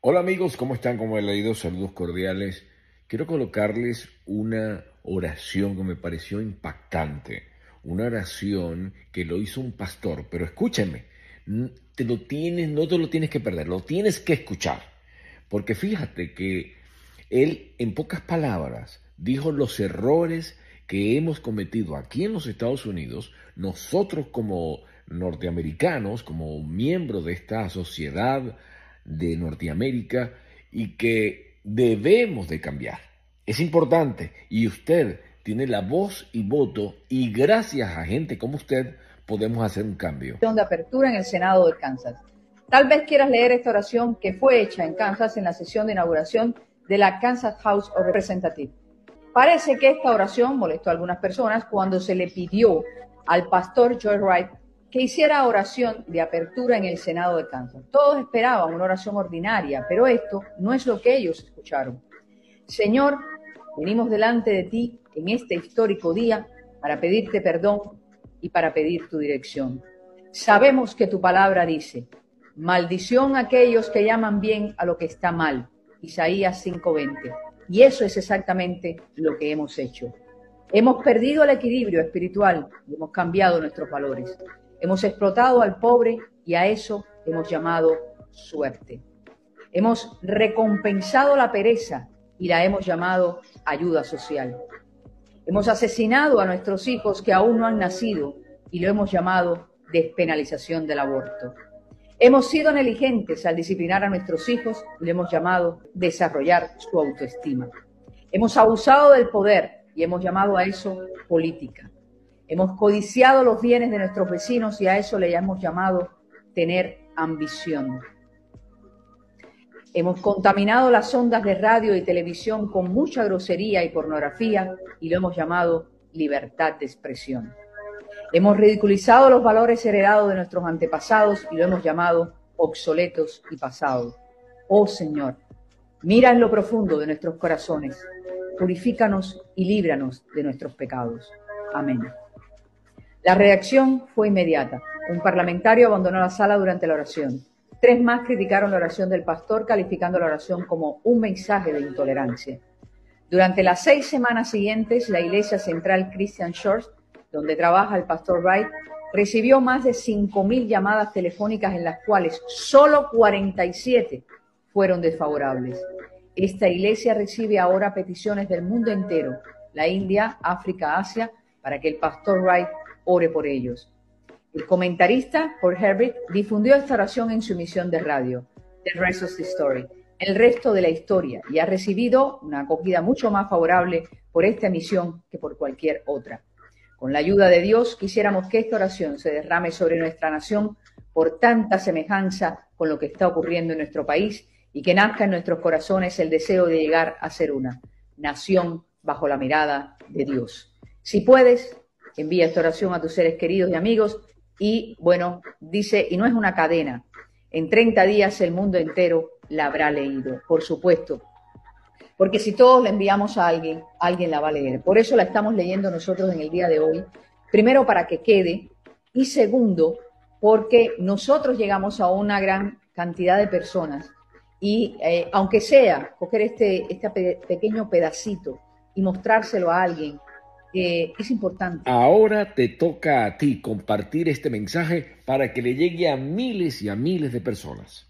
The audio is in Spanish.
Hola amigos, ¿cómo están? Como he leído, saludos cordiales. Quiero colocarles una oración que me pareció impactante, una oración que lo hizo un pastor, pero escúchenme, te lo tienes, no te lo tienes que perder, lo tienes que escuchar, porque fíjate que él en pocas palabras dijo los errores que hemos cometido aquí en los Estados Unidos, nosotros como norteamericanos, como miembros de esta sociedad de Norteamérica y que debemos de cambiar. Es importante y usted tiene la voz y voto y gracias a gente como usted podemos hacer un cambio. De apertura en el Senado de Kansas. Tal vez quieras leer esta oración que fue hecha en Kansas en la sesión de inauguración de la Kansas House of Representatives. Parece que esta oración molestó a algunas personas cuando se le pidió al pastor Joy Wright que hiciera oración de apertura en el Senado de Kansas. Todos esperaban una oración ordinaria, pero esto no es lo que ellos escucharon. Señor, venimos delante de ti en este histórico día para pedirte perdón y para pedir tu dirección. Sabemos que tu palabra dice, maldición a aquellos que llaman bien a lo que está mal. Isaías 5:20. Y eso es exactamente lo que hemos hecho. Hemos perdido el equilibrio espiritual y hemos cambiado nuestros valores. Hemos explotado al pobre y a eso hemos llamado suerte. Hemos recompensado la pereza y la hemos llamado ayuda social. Hemos asesinado a nuestros hijos que aún no han nacido y lo hemos llamado despenalización del aborto. Hemos sido negligentes al disciplinar a nuestros hijos y lo hemos llamado desarrollar su autoestima. Hemos abusado del poder y hemos llamado a eso política. Hemos codiciado los bienes de nuestros vecinos y a eso le hemos llamado tener ambición. Hemos contaminado las ondas de radio y televisión con mucha grosería y pornografía y lo hemos llamado libertad de expresión. Hemos ridiculizado los valores heredados de nuestros antepasados y lo hemos llamado obsoletos y pasados. Oh Señor, mira en lo profundo de nuestros corazones, purifícanos y líbranos de nuestros pecados. Amén. La reacción fue inmediata. Un parlamentario abandonó la sala durante la oración. Tres más criticaron la oración del pastor, calificando la oración como un mensaje de intolerancia. Durante las seis semanas siguientes, la Iglesia Central Christian Shores, donde trabaja el pastor Wright, recibió más de 5.000 llamadas telefónicas en las cuales solo 47 fueron desfavorables. Esta iglesia recibe ahora peticiones del mundo entero, la India, África, Asia, para que el pastor Wright ore por ellos. El comentarista, Paul Herbert, difundió esta oración en su emisión de radio, The Rest of the Story, el resto de la historia, y ha recibido una acogida mucho más favorable por esta emisión que por cualquier otra. Con la ayuda de Dios, quisiéramos que esta oración se derrame sobre nuestra nación por tanta semejanza con lo que está ocurriendo en nuestro país y que nazca en nuestros corazones el deseo de llegar a ser una nación bajo la mirada de Dios. Si puedes, envía esta oración a tus seres queridos y amigos y bueno, dice, y no es una cadena, en 30 días el mundo entero la habrá leído, por supuesto, porque si todos la enviamos a alguien, alguien la va a leer. Por eso la estamos leyendo nosotros en el día de hoy, primero para que quede. Y segundo porque nosotros llegamos a una gran cantidad de personas. Y eh, aunque sea coger este, este pequeño pedacito y mostrárselo a alguien es importante. Ahora te toca a ti compartir este mensaje para que le llegue a miles y a miles de personas.